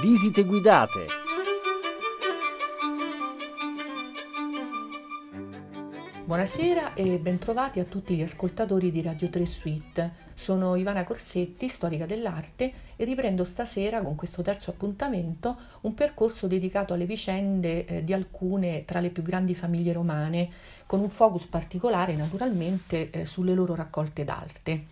Visite guidate. Buonasera e bentrovati a tutti gli ascoltatori di Radio 3 Suite. Sono Ivana Corsetti, storica dell'arte, e riprendo stasera con questo terzo appuntamento un percorso dedicato alle vicende eh, di alcune tra le più grandi famiglie romane, con un focus particolare naturalmente eh, sulle loro raccolte d'arte.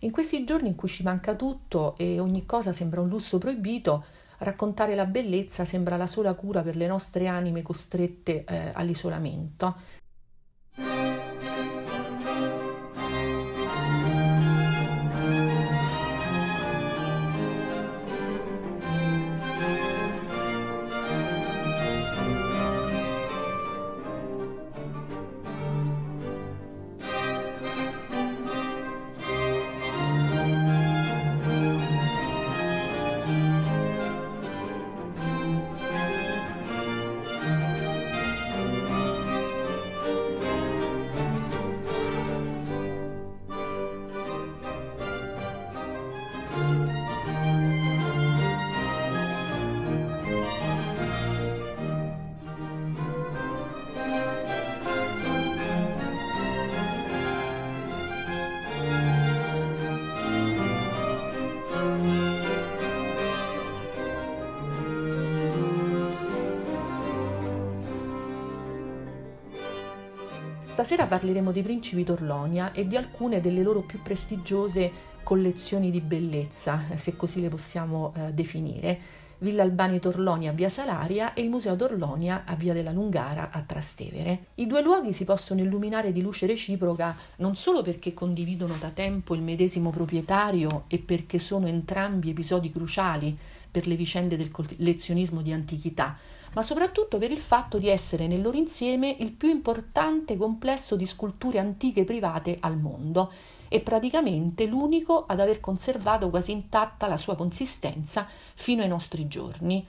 In questi giorni in cui ci manca tutto e ogni cosa sembra un lusso proibito, raccontare la bellezza sembra la sola cura per le nostre anime costrette eh, all'isolamento. Stasera parleremo dei principi d'Orlonia e di alcune delle loro più prestigiose collezioni di bellezza, se così le possiamo eh, definire. Villa Albani Torlonia a Via Salaria e il Museo d'Orlonia a Via della Lungara a Trastevere. I due luoghi si possono illuminare di luce reciproca non solo perché condividono da tempo il medesimo proprietario e perché sono entrambi episodi cruciali per le vicende del collezionismo di antichità, ma soprattutto per il fatto di essere nel loro insieme il più importante complesso di sculture antiche private al mondo e praticamente l'unico ad aver conservato quasi intatta la sua consistenza fino ai nostri giorni.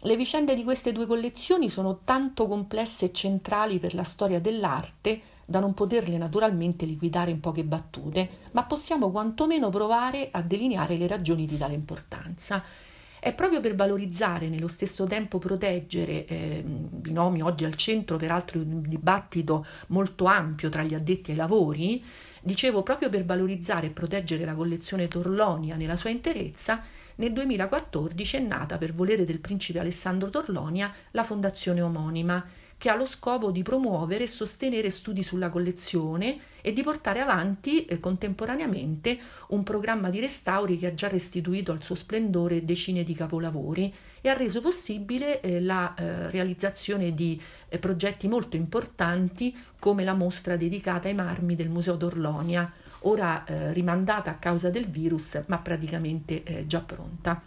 Le vicende di queste due collezioni sono tanto complesse e centrali per la storia dell'arte da non poterle naturalmente liquidare in poche battute, ma possiamo quantomeno provare a delineare le ragioni di tale importanza. È proprio per valorizzare e nello stesso tempo proteggere eh, binomi oggi al centro, peraltro di un dibattito molto ampio tra gli addetti ai lavori, dicevo proprio per valorizzare e proteggere la collezione Torlonia nella sua interezza, nel 2014 è nata per volere del principe Alessandro Torlonia la fondazione omonima, che ha lo scopo di promuovere e sostenere studi sulla collezione e di portare avanti eh, contemporaneamente un programma di restauri che ha già restituito al suo splendore decine di capolavori e ha reso possibile eh, la eh, realizzazione di eh, progetti molto importanti come la mostra dedicata ai marmi del Museo d'Orlonia, ora eh, rimandata a causa del virus ma praticamente eh, già pronta.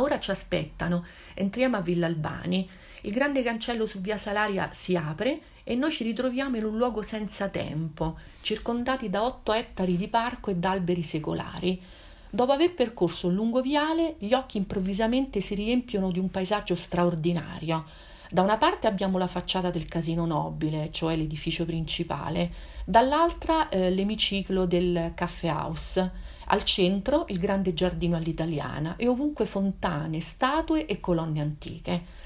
Ora ci aspettano. Entriamo a Villa Albani. Il grande cancello su via Salaria si apre e noi ci ritroviamo in un luogo senza tempo, circondati da otto ettari di parco e da alberi secolari. Dopo aver percorso un lungo viale, gli occhi improvvisamente si riempiono di un paesaggio straordinario. Da una parte abbiamo la facciata del Casino Nobile, cioè l'edificio principale, dall'altra eh, l'emiciclo del Caffè House. Al centro il grande giardino all'italiana e ovunque fontane, statue e colonne antiche.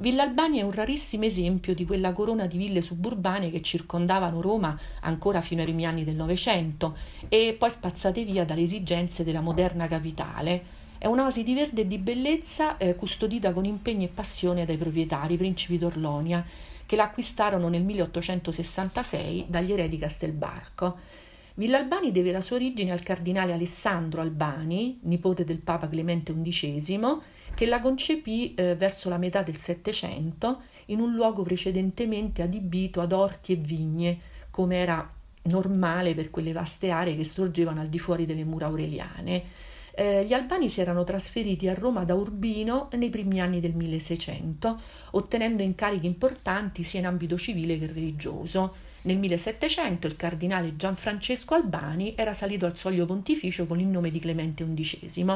Villa Albania è un rarissimo esempio di quella corona di ville suburbane che circondavano Roma ancora fino ai primi anni del Novecento e poi spazzate via dalle esigenze della moderna capitale. È un'oasi di verde e di bellezza eh, custodita con impegno e passione dai proprietari, i principi d'Orlonia, che la acquistarono nel 1866 dagli eredi Castelbarco. Villa Albani deve la sua origine al cardinale Alessandro Albani, nipote del Papa Clemente XI, che la concepì eh, verso la metà del Settecento in un luogo precedentemente adibito ad orti e vigne, come era normale per quelle vaste aree che sorgevano al di fuori delle mura aureliane. Eh, gli albani si erano trasferiti a Roma da Urbino nei primi anni del 1600, ottenendo incarichi importanti sia in ambito civile che religioso. Nel 1700 il cardinale Gianfrancesco Albani era salito al soglio pontificio con il nome di Clemente XI,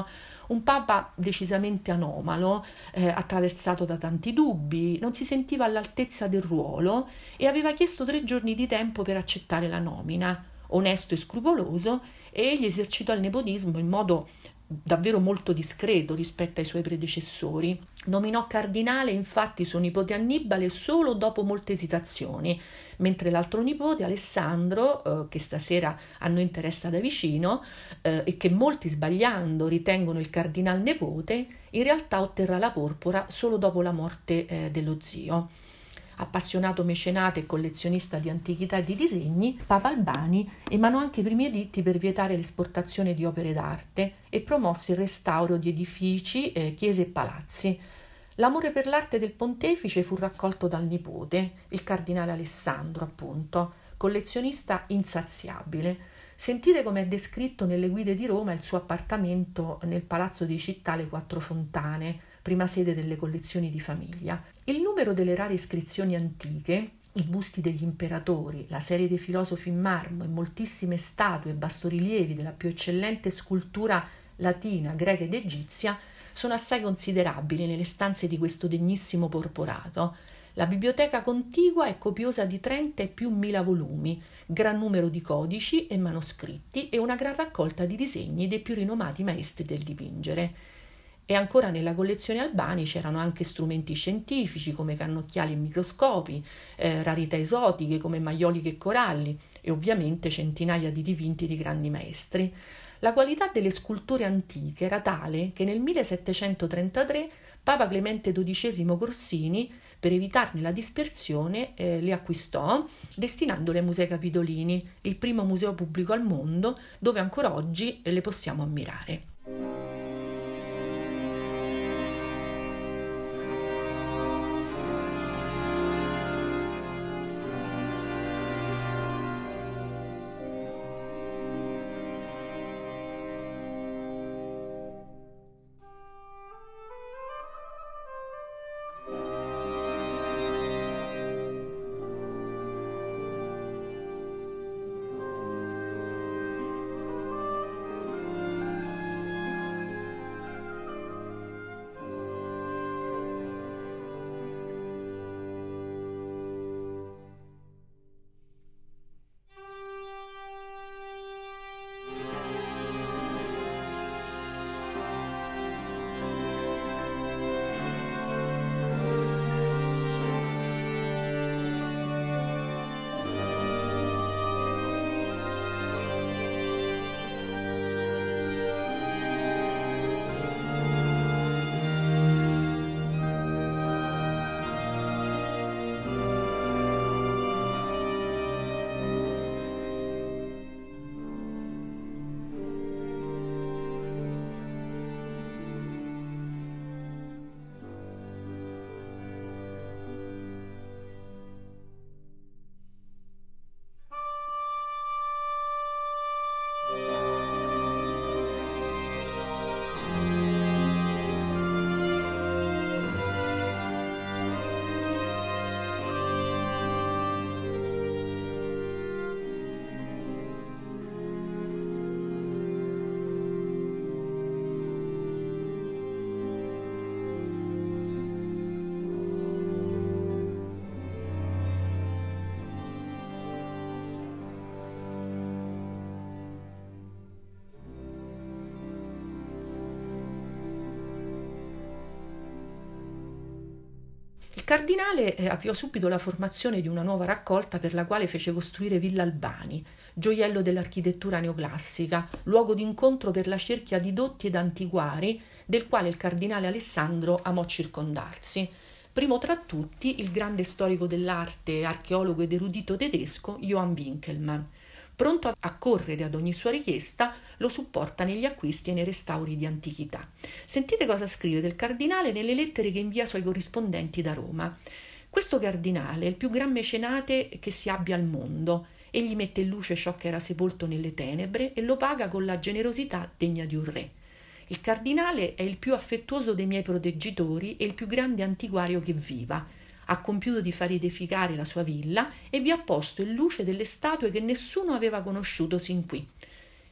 un papa decisamente anomalo, eh, attraversato da tanti dubbi, non si sentiva all'altezza del ruolo e aveva chiesto tre giorni di tempo per accettare la nomina. Onesto e scrupoloso, egli esercitò il nepotismo in modo davvero molto discreto rispetto ai suoi predecessori. Nominò cardinale infatti suo nipote Annibale solo dopo molte esitazioni, mentre l'altro nipote Alessandro, eh, che stasera a noi interessa da vicino eh, e che molti sbagliando ritengono il cardinal nipote, in realtà otterrà la porpora solo dopo la morte eh, dello zio appassionato mecenate e collezionista di antichità e di disegni, Papa Albani emanò anche i primi editti per vietare l'esportazione di opere d'arte e promosse il restauro di edifici, eh, chiese e palazzi. L'amore per l'arte del pontefice fu raccolto dal nipote, il cardinale Alessandro, appunto, collezionista insaziabile. Sentite come è descritto nelle guide di Roma il suo appartamento nel Palazzo di Città Le Quattro Fontane, prima sede delle collezioni di famiglia. Il numero delle rare iscrizioni antiche, i busti degli imperatori, la serie dei filosofi in marmo e moltissime statue e bassorilievi della più eccellente scultura latina, greca ed egizia sono assai considerabili nelle stanze di questo degnissimo porporato. La biblioteca contigua è copiosa di 30 e più mila volumi, gran numero di codici e manoscritti e una gran raccolta di disegni dei più rinomati maestri del dipingere. E ancora nella collezione Albani c'erano anche strumenti scientifici come cannocchiali e microscopi, eh, rarità esotiche come maioliche e coralli e ovviamente centinaia di dipinti di grandi maestri. La qualità delle sculture antiche era tale che nel 1733 Papa Clemente XII Corsini, per evitarne la dispersione, eh, le acquistò destinandole ai Musei Capitolini, il primo museo pubblico al mondo dove ancora oggi le possiamo ammirare. Cardinale eh, avviò subito la formazione di una nuova raccolta per la quale fece costruire Villa Albani, gioiello dell'architettura neoclassica, luogo d'incontro per la cerchia di dotti ed antiquari del quale il cardinale Alessandro amò circondarsi. Primo tra tutti il grande storico dell'arte, archeologo ed erudito tedesco Johann Winkelmann, pronto a correre ad ogni sua richiesta, lo supporta negli acquisti e nei restauri di antichità. Sentite cosa scrive del cardinale nelle lettere che invia ai suoi corrispondenti da Roma. Questo cardinale è il più gran mecenate che si abbia al mondo. Egli mette in luce ciò che era sepolto nelle tenebre e lo paga con la generosità degna di un re. Il cardinale è il più affettuoso dei miei proteggitori e il più grande antiquario che viva. Ha compiuto di far edificare la sua villa e vi ha posto in luce delle statue che nessuno aveva conosciuto sin qui.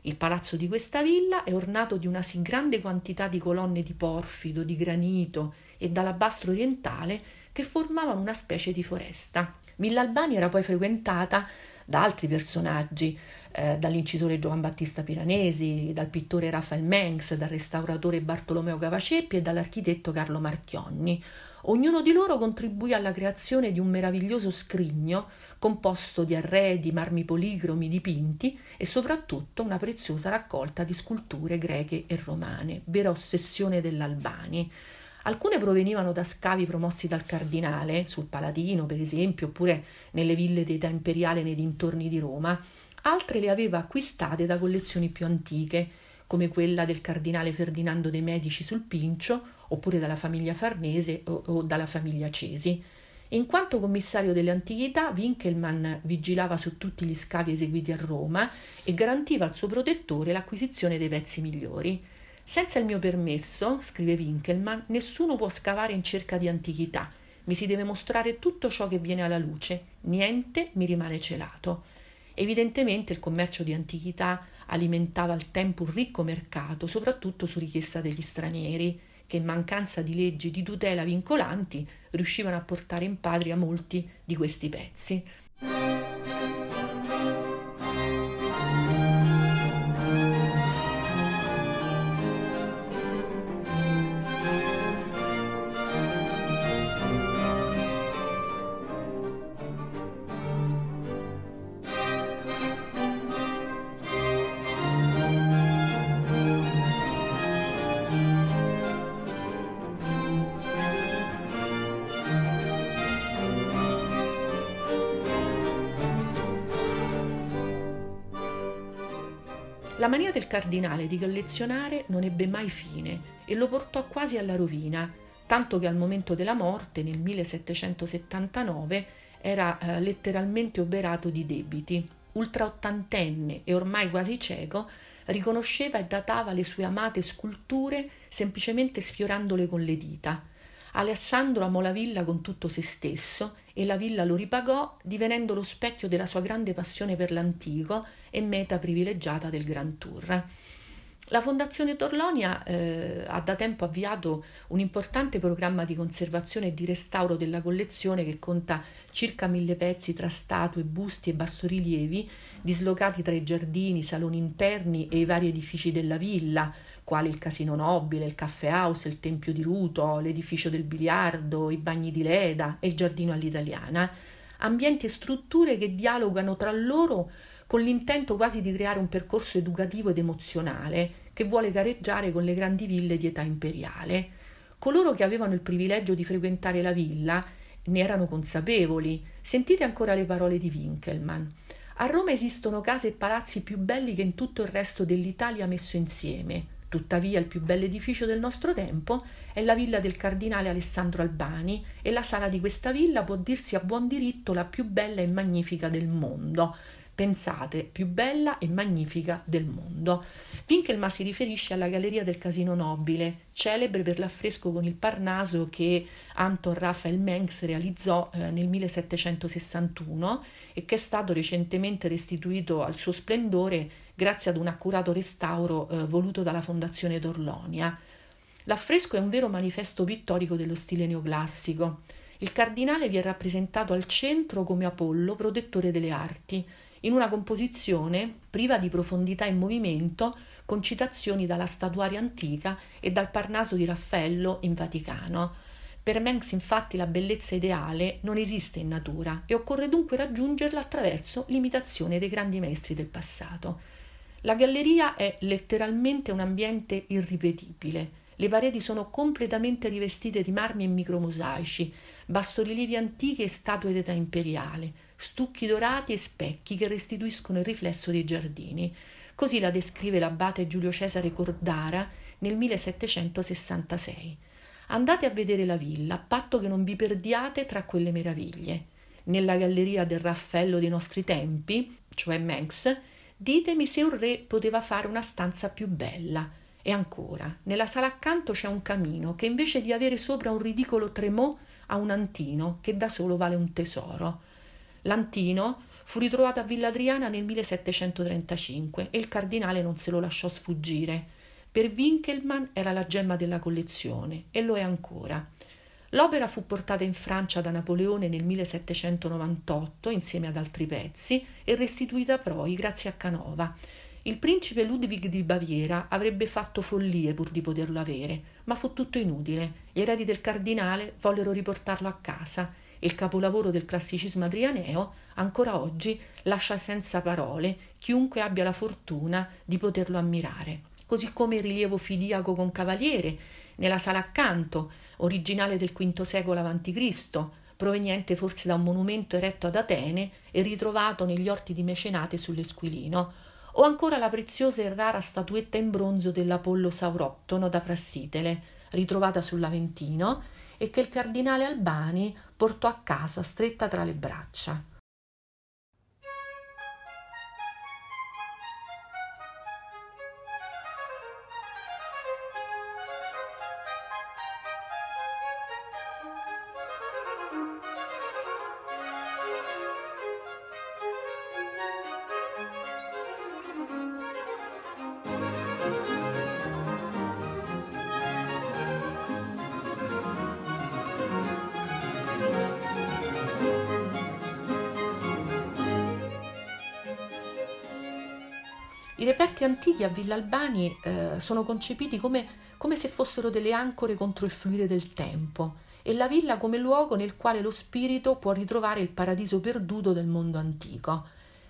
Il palazzo di questa villa è ornato di una sì grande quantità di colonne di porfido, di granito e d'alabastro orientale che formavano una specie di foresta. Villa Albani era poi frequentata da altri personaggi, eh, dall'incisore Giovan Battista Piranesi, dal pittore Rafael Mengs, dal restauratore Bartolomeo Cavaceppi e dall'architetto Carlo Marchionni. Ognuno di loro contribuì alla creazione di un meraviglioso scrigno composto di arredi, marmi policromi, dipinti e soprattutto una preziosa raccolta di sculture greche e romane, vera ossessione dell'Albani. Alcune provenivano da scavi promossi dal cardinale, sul Palatino per esempio, oppure nelle ville d'età imperiale nei dintorni di Roma, altre le aveva acquistate da collezioni più antiche, come quella del cardinale Ferdinando de' Medici sul Pincio, oppure dalla famiglia Farnese o, o dalla famiglia Cesi. In quanto commissario delle antichità, Winkelmann vigilava su tutti gli scavi eseguiti a Roma e garantiva al suo protettore l'acquisizione dei pezzi migliori. Senza il mio permesso, scrive Winkelmann, nessuno può scavare in cerca di antichità. Mi si deve mostrare tutto ciò che viene alla luce, niente mi rimane celato. Evidentemente il commercio di antichità alimentava al tempo un ricco mercato, soprattutto su richiesta degli stranieri, che in mancanza di leggi di tutela vincolanti riuscivano a portare in patria molti di questi pezzi. La mania del cardinale di collezionare non ebbe mai fine e lo portò quasi alla rovina, tanto che al momento della morte, nel 1779, era eh, letteralmente oberato di debiti. Ultraottantenne e ormai quasi cieco, riconosceva e datava le sue amate sculture semplicemente sfiorandole con le dita. Alessandro amò la villa con tutto se stesso e la villa lo ripagò divenendo lo specchio della sua grande passione per l'antico e meta privilegiata del Grand Tour. La Fondazione Torlonia eh, ha da tempo avviato un importante programma di conservazione e di restauro della collezione che conta circa mille pezzi tra statue, busti e bassorilievi dislocati tra i giardini, i saloni interni e i vari edifici della villa, quali il Casino Nobile, il Caffè House, il Tempio di Ruto, l'edificio del biliardo, i bagni di Leda e il giardino all'italiana, ambienti e strutture che dialogano tra loro con l'intento quasi di creare un percorso educativo ed emozionale che vuole gareggiare con le grandi ville di età imperiale. Coloro che avevano il privilegio di frequentare la villa ne erano consapevoli. Sentite ancora le parole di Winkelmann. A Roma esistono case e palazzi più belli che in tutto il resto dell'Italia messo insieme. Tuttavia il più bell'edificio del nostro tempo è la villa del cardinale Alessandro Albani e la sala di questa villa può dirsi a buon diritto la più bella e magnifica del mondo. Pensate, più bella e magnifica del mondo. Winkelmann si riferisce alla Galleria del Casino Nobile, celebre per l'affresco con il Parnaso che Anton Raphael Mengs realizzò eh, nel 1761 e che è stato recentemente restituito al suo splendore grazie ad un accurato restauro eh, voluto dalla Fondazione Torlonia. L'affresco è un vero manifesto pittorico dello stile neoclassico. Il cardinale vi è rappresentato al centro come Apollo, protettore delle arti, in una composizione priva di profondità e movimento, con citazioni dalla statuaria antica e dal Parnaso di Raffaello in Vaticano. Per Mengs infatti la bellezza ideale non esiste in natura e occorre dunque raggiungerla attraverso l'imitazione dei grandi maestri del passato. La galleria è letteralmente un ambiente irripetibile. Le pareti sono completamente rivestite di marmi e micromosaici, bassorilievi antichi e statue d'età imperiale, stucchi dorati e specchi che restituiscono il riflesso dei giardini. Così la descrive l'abate Giulio Cesare Cordara nel 1766. Andate a vedere la villa, a patto che non vi perdiate tra quelle meraviglie. Nella galleria del Raffaello dei nostri tempi, cioè Mengs, Ditemi se un re poteva fare una stanza più bella. E ancora, nella sala accanto c'è un camino che invece di avere sopra un ridicolo tremò ha un antino che da solo vale un tesoro. L'antino fu ritrovato a Villa Adriana nel 1735 e il cardinale non se lo lasciò sfuggire. Per Winkelmann era la gemma della collezione e lo è ancora. L'opera fu portata in Francia da Napoleone nel 1798 insieme ad altri pezzi e restituita poi grazie a Canova il principe Ludwig di Baviera avrebbe fatto follie pur di poterlo avere, ma fu tutto inutile. Gli eredi del cardinale vollero riportarlo a casa e il capolavoro del classicismo adrianeo ancora oggi lascia senza parole chiunque abbia la fortuna di poterlo ammirare. Così come il rilievo fidiaco con cavaliere nella sala accanto, originale del V secolo a.C., proveniente forse da un monumento eretto ad Atene e ritrovato negli orti di Mecenate sull'Esquilino, o ancora la preziosa e rara statuetta in bronzo dell'Apollo Saurottono da Prassitele, ritrovata sull'Aventino e che il cardinale Albani portò a casa stretta tra le braccia. Reperti antichi a Villa Albani eh, sono concepiti come, come se fossero delle ancore contro il fluire del tempo e la villa come luogo nel quale lo spirito può ritrovare il paradiso perduto del mondo antico.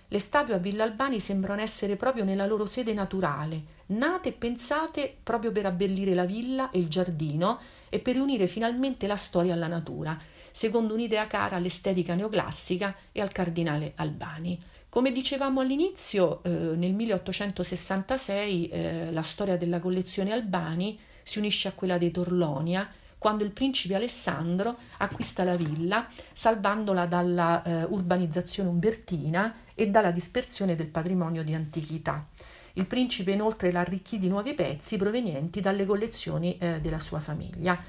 Le statue a Villa Albani sembrano essere proprio nella loro sede naturale, nate e pensate proprio per abbellire la villa e il giardino e per unire finalmente la storia alla natura, secondo un'idea cara all'estetica neoclassica e al cardinale Albani. Come dicevamo all'inizio, eh, nel 1866 eh, la storia della collezione Albani si unisce a quella dei Torlonia quando il principe Alessandro acquista la villa salvandola dalla eh, urbanizzazione umbertina e dalla dispersione del patrimonio di antichità. Il principe inoltre l'arricchì di nuovi pezzi provenienti dalle collezioni eh, della sua famiglia.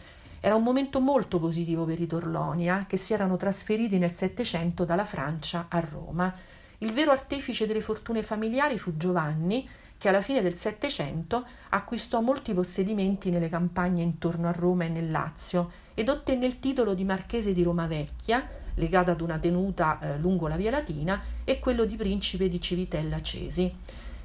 Era un momento molto positivo per i Torlonia che si erano trasferiti nel Settecento dalla Francia a Roma il vero artefice delle fortune familiari fu Giovanni, che alla fine del Settecento acquistò molti possedimenti nelle campagne intorno a Roma e nel Lazio ed ottenne il titolo di marchese di Roma Vecchia, legata ad una tenuta eh, lungo la via Latina, e quello di principe di Civitella Cesi.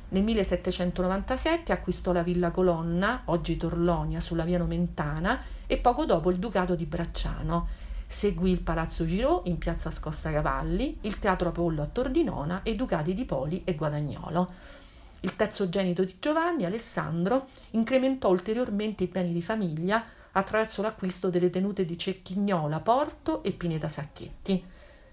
Nel 1797 acquistò la Villa Colonna, oggi Torlonia, sulla via Nomentana, e poco dopo il Ducato di Bracciano Seguì il Palazzo Girò in piazza Scossacavalli, il Teatro Apollo a Tordinona e i Ducati di Poli e Guadagnolo. Il terzogenito di Giovanni, Alessandro, incrementò ulteriormente i beni di famiglia attraverso l'acquisto delle tenute di Cecchignola, Porto e Pineta Sacchetti.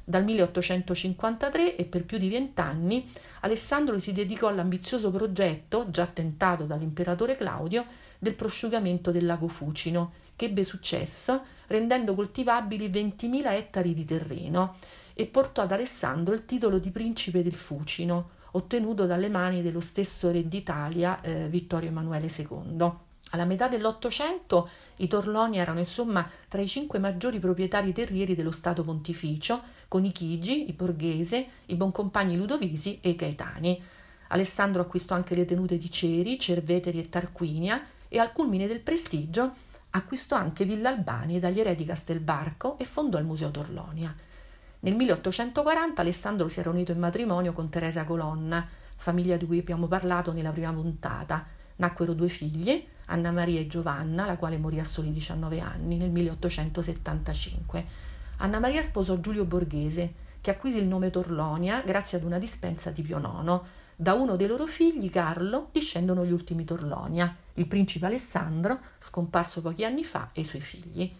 Dal 1853 e per più di vent'anni Alessandro si dedicò all'ambizioso progetto, già tentato dall'imperatore Claudio, del prosciugamento del lago Fucino, che ebbe successo rendendo coltivabili 20.000 ettari di terreno e portò ad Alessandro il titolo di principe del Fucino, ottenuto dalle mani dello stesso re d'Italia eh, Vittorio Emanuele II. Alla metà dell'Ottocento i Torloni erano insomma tra i cinque maggiori proprietari terrieri dello Stato Pontificio, con i Chigi, i Borghese, i Boncompagni Ludovisi e i Gaetani. Alessandro acquistò anche le tenute di Ceri, Cerveteri e Tarquinia e al culmine del prestigio acquistò anche Villa Albani dagli eredi Castelbarco e fondò il Museo Torlonia. Nel 1840 Alessandro si era unito in matrimonio con Teresa Colonna, famiglia di cui abbiamo parlato nella prima puntata. Nacquero due figlie, Anna Maria e Giovanna, la quale morì a soli 19 anni nel 1875. Anna Maria sposò Giulio Borghese, che acquise il nome Torlonia grazie ad una dispensa di Pio IX, da uno dei loro figli, Carlo, discendono gli ultimi Torlonia, il principe Alessandro, scomparso pochi anni fa, e i suoi figli.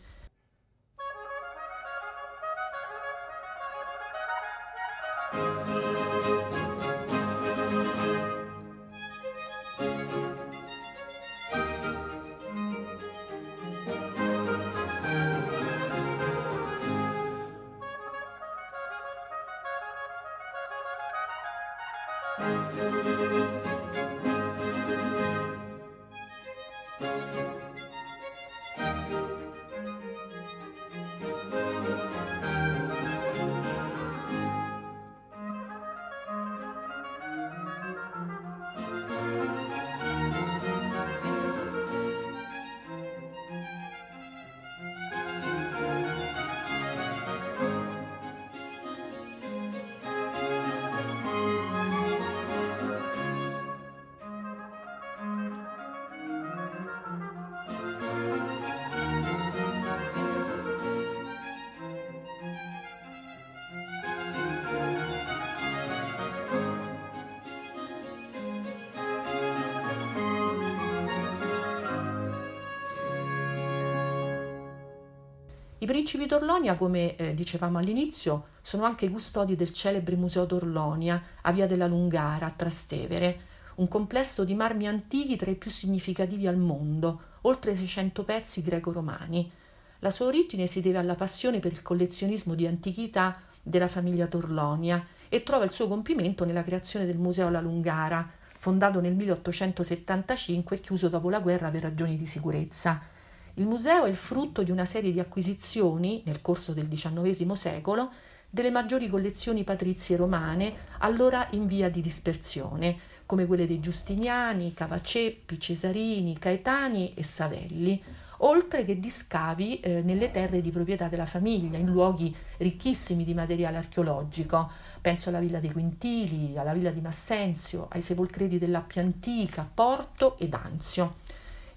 Principi d'Orlonia, come eh, dicevamo all'inizio, sono anche custodi del celebre Museo d'Orlonia a Via della Lungara, a Trastevere, un complesso di marmi antichi tra i più significativi al mondo, oltre 600 pezzi greco-romani. La sua origine si deve alla passione per il collezionismo di antichità della famiglia Torlonia e trova il suo compimento nella creazione del Museo La Lungara, fondato nel 1875 e chiuso dopo la guerra per ragioni di sicurezza. Il museo è il frutto di una serie di acquisizioni, nel corso del XIX secolo, delle maggiori collezioni patrizie romane, allora in via di dispersione, come quelle dei Giustiniani, Cavaceppi, Cesarini, Caetani e Savelli, oltre che di scavi eh, nelle terre di proprietà della famiglia, in luoghi ricchissimi di materiale archeologico. Penso alla villa dei Quintili, alla villa di Massenzio, ai sepolcreti dell'Appia Antica, Porto ed Anzio.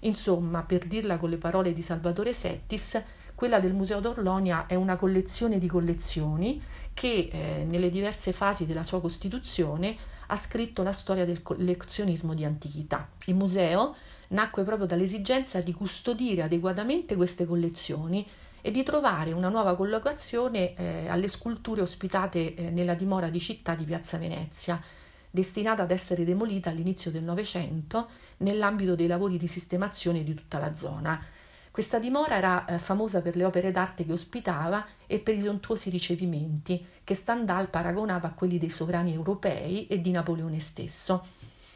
Insomma, per dirla con le parole di Salvatore Settis, quella del Museo d'Orlonia è una collezione di collezioni che eh, nelle diverse fasi della sua costituzione ha scritto la storia del collezionismo di antichità. Il museo nacque proprio dall'esigenza di custodire adeguatamente queste collezioni e di trovare una nuova collocazione eh, alle sculture ospitate eh, nella dimora di città di Piazza Venezia, destinata ad essere demolita all'inizio del Novecento nell'ambito dei lavori di sistemazione di tutta la zona. Questa dimora era eh, famosa per le opere d'arte che ospitava e per i sontuosi ricevimenti che Stendhal paragonava a quelli dei sovrani europei e di Napoleone stesso.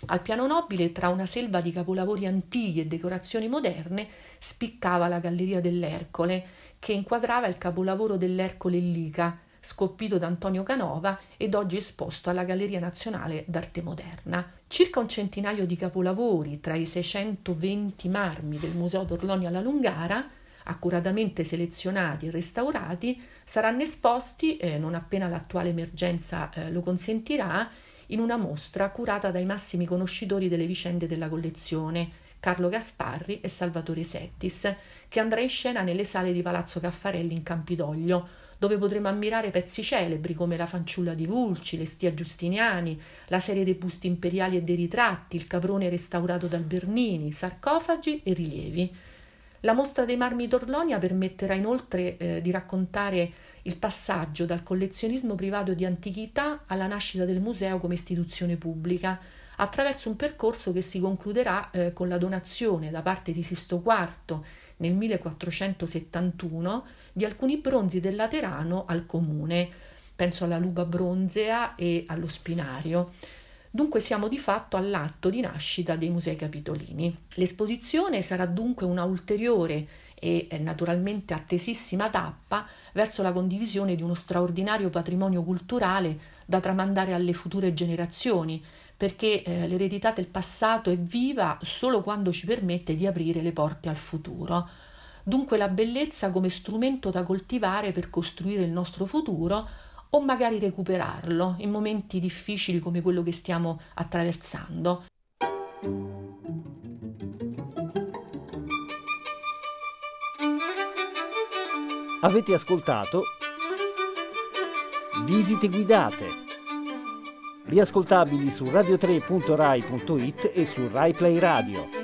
Al piano nobile, tra una selva di capolavori antichi e decorazioni moderne, spiccava la Galleria dell'Ercole, che inquadrava il capolavoro dell'Ercole Lica, scolpito da Antonio Canova ed oggi esposto alla Galleria Nazionale d'Arte Moderna. Circa un centinaio di capolavori tra i 620 marmi del Museo d'Orlonia alla Lungara, accuratamente selezionati e restaurati, saranno esposti, eh, non appena l'attuale emergenza eh, lo consentirà, in una mostra curata dai massimi conoscitori delle vicende della collezione, Carlo Gasparri e Salvatore Settis, che andrà in scena nelle sale di Palazzo Caffarelli in Campidoglio, dove potremo ammirare pezzi celebri come La fanciulla di Vulci, le Stia Giustiniani, la serie dei busti imperiali e dei ritratti, il caprone restaurato dal Bernini, sarcofagi e rilievi. La mostra dei marmi d'Orlonia permetterà inoltre eh, di raccontare il passaggio dal collezionismo privato di antichità alla nascita del museo come istituzione pubblica, attraverso un percorso che si concluderà eh, con la donazione da parte di Sisto IV nel 1471 di alcuni bronzi del Laterano al comune, penso alla luba bronzea e allo spinario. Dunque siamo di fatto all'atto di nascita dei musei capitolini. L'esposizione sarà dunque una ulteriore e eh, naturalmente attesissima tappa verso la condivisione di uno straordinario patrimonio culturale da tramandare alle future generazioni, perché eh, l'eredità del passato è viva solo quando ci permette di aprire le porte al futuro. Dunque la bellezza come strumento da coltivare per costruire il nostro futuro o magari recuperarlo in momenti difficili come quello che stiamo attraversando. Avete ascoltato Visite guidate, riascoltabili su radio3.rai.it e su RaiPlay Radio.